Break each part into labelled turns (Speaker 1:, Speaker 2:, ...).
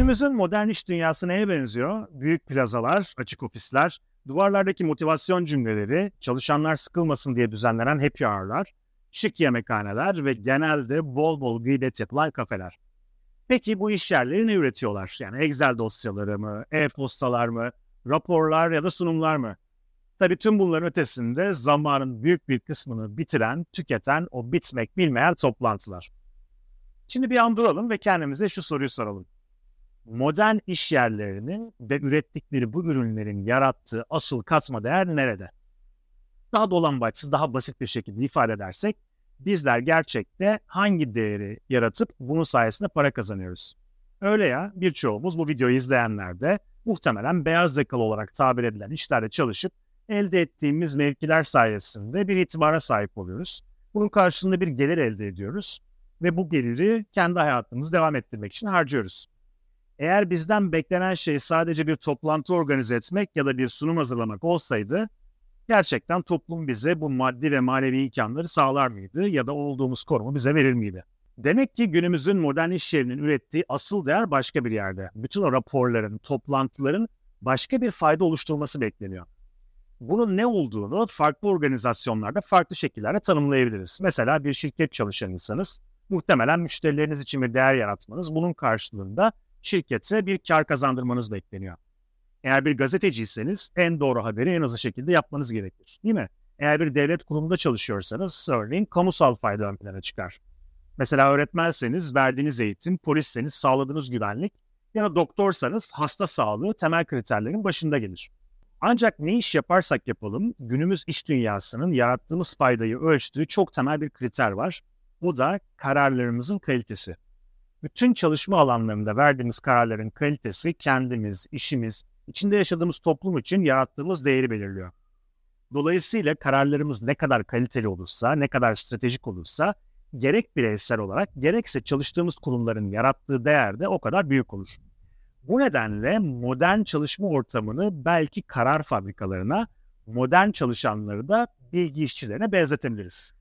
Speaker 1: Günümüzün modern iş dünyası neye benziyor? Büyük plazalar, açık ofisler, duvarlardaki motivasyon cümleleri, çalışanlar sıkılmasın diye düzenlenen happy hour'lar, şık yemekhaneler ve genelde bol bol gıybet yapılan kafeler. Peki bu iş yerleri ne üretiyorlar? Yani Excel dosyaları mı, e-postalar mı, raporlar ya da sunumlar mı? Tabii tüm bunların ötesinde zamanın büyük bir kısmını bitiren, tüketen o bitmek bilmeyen toplantılar. Şimdi bir an duralım ve kendimize şu soruyu soralım. Modern iş yerlerinin ve ürettikleri bu ürünlerin yarattığı asıl katma değer nerede? Daha dolambaçsız, daha basit bir şekilde ifade edersek, bizler gerçekte hangi değeri yaratıp bunun sayesinde para kazanıyoruz? Öyle ya, birçoğumuz bu videoyu izleyenler de muhtemelen beyaz yakalı olarak tabir edilen işlerde çalışıp elde ettiğimiz mevkiler sayesinde bir itibara sahip oluyoruz. Bunun karşılığında bir gelir elde ediyoruz ve bu geliri kendi hayatımızı devam ettirmek için harcıyoruz. Eğer bizden beklenen şey sadece bir toplantı organize etmek ya da bir sunum hazırlamak olsaydı, gerçekten toplum bize bu maddi ve manevi imkanları sağlar mıydı ya da olduğumuz konumu bize verir miydi? Demek ki günümüzün modern iş yerinin ürettiği asıl değer başka bir yerde. Bütün o raporların, toplantıların başka bir fayda oluşturulması bekleniyor. Bunun ne olduğunu farklı organizasyonlarda farklı şekillerde tanımlayabiliriz. Mesela bir şirket çalışanıysanız muhtemelen müşterileriniz için bir değer yaratmanız, bunun karşılığında şirkete bir kar kazandırmanız bekleniyor. Eğer bir gazeteciyseniz en doğru haberi en hızlı şekilde yapmanız gerekir. Değil mi? Eğer bir devlet kurumunda çalışıyorsanız örneğin kamusal fayda ön plana çıkar. Mesela öğretmenseniz verdiğiniz eğitim, polisseniz sağladığınız güvenlik ya da doktorsanız hasta sağlığı temel kriterlerin başında gelir. Ancak ne iş yaparsak yapalım günümüz iş dünyasının yarattığımız faydayı ölçtüğü çok temel bir kriter var. Bu da kararlarımızın kalitesi. Bütün çalışma alanlarında verdiğimiz kararların kalitesi kendimiz, işimiz, içinde yaşadığımız toplum için yarattığımız değeri belirliyor. Dolayısıyla kararlarımız ne kadar kaliteli olursa, ne kadar stratejik olursa gerek bireysel olarak gerekse çalıştığımız kurumların yarattığı değer de o kadar büyük olur. Bu nedenle modern çalışma ortamını belki karar fabrikalarına, modern çalışanları da bilgi işçilerine benzetebiliriz.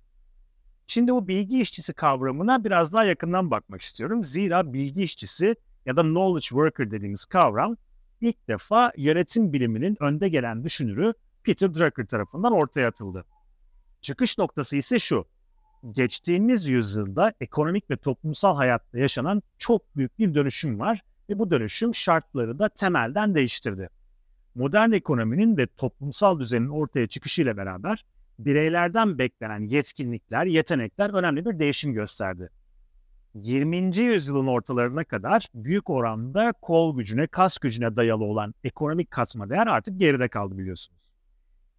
Speaker 1: Şimdi bu bilgi işçisi kavramına biraz daha yakından bakmak istiyorum. Zira bilgi işçisi ya da knowledge worker dediğimiz kavram ilk defa yönetim biliminin önde gelen düşünürü Peter Drucker tarafından ortaya atıldı. Çıkış noktası ise şu. Geçtiğimiz yüzyılda ekonomik ve toplumsal hayatta yaşanan çok büyük bir dönüşüm var ve bu dönüşüm şartları da temelden değiştirdi. Modern ekonominin ve toplumsal düzenin ortaya çıkışıyla beraber bireylerden beklenen yetkinlikler, yetenekler önemli bir değişim gösterdi. 20. yüzyılın ortalarına kadar büyük oranda kol gücüne, kas gücüne dayalı olan ekonomik katma değer artık geride kaldı biliyorsunuz.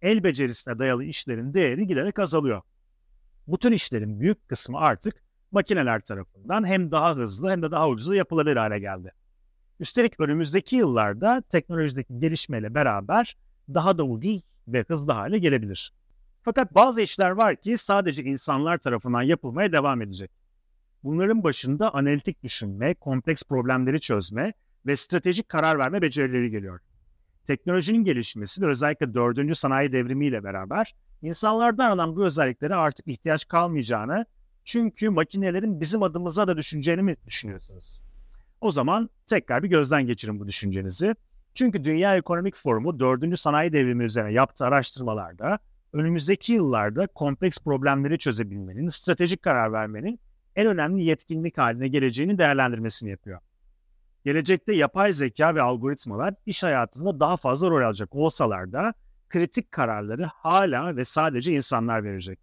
Speaker 1: El becerisine dayalı işlerin değeri giderek azalıyor. Bu tür işlerin büyük kısmı artık makineler tarafından hem daha hızlı hem de daha ucuz yapılabilir hale geldi. Üstelik önümüzdeki yıllarda teknolojideki gelişmeyle beraber daha da ucuz ve hızlı hale gelebilir. Fakat bazı işler var ki sadece insanlar tarafından yapılmaya devam edecek. Bunların başında analitik düşünme, kompleks problemleri çözme ve stratejik karar verme becerileri geliyor. Teknolojinin gelişmesi ve özellikle dördüncü sanayi devrimiyle beraber insanlardan alan bu özelliklere artık ihtiyaç kalmayacağını çünkü makinelerin bizim adımıza da düşüneceğini mi düşünüyorsunuz? O zaman tekrar bir gözden geçirin bu düşüncenizi. Çünkü Dünya Ekonomik Forumu 4. sanayi devrimi üzerine yaptığı araştırmalarda önümüzdeki yıllarda kompleks problemleri çözebilmenin, stratejik karar vermenin en önemli yetkinlik haline geleceğini değerlendirmesini yapıyor. Gelecekte yapay zeka ve algoritmalar iş hayatında daha fazla rol alacak olsalar da kritik kararları hala ve sadece insanlar verecek.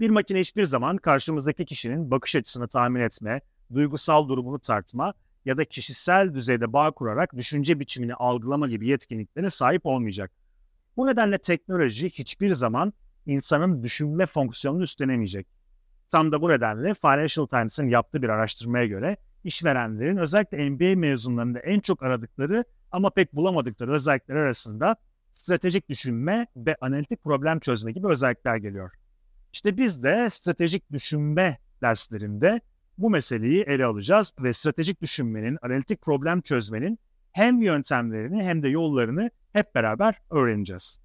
Speaker 1: Bir makine hiçbir zaman karşımızdaki kişinin bakış açısını tahmin etme, duygusal durumunu tartma ya da kişisel düzeyde bağ kurarak düşünce biçimini algılama gibi yetkinliklere sahip olmayacak. Bu nedenle teknoloji hiçbir zaman insanın düşünme fonksiyonunu üstlenemeyecek. Tam da bu nedenle Financial Times'ın yaptığı bir araştırmaya göre işverenlerin özellikle MBA mezunlarında en çok aradıkları ama pek bulamadıkları özellikler arasında stratejik düşünme ve analitik problem çözme gibi özellikler geliyor. İşte biz de stratejik düşünme derslerinde bu meseleyi ele alacağız ve stratejik düşünmenin, analitik problem çözmenin hem yöntemlerini hem de yollarını hep beraber öğreneceğiz.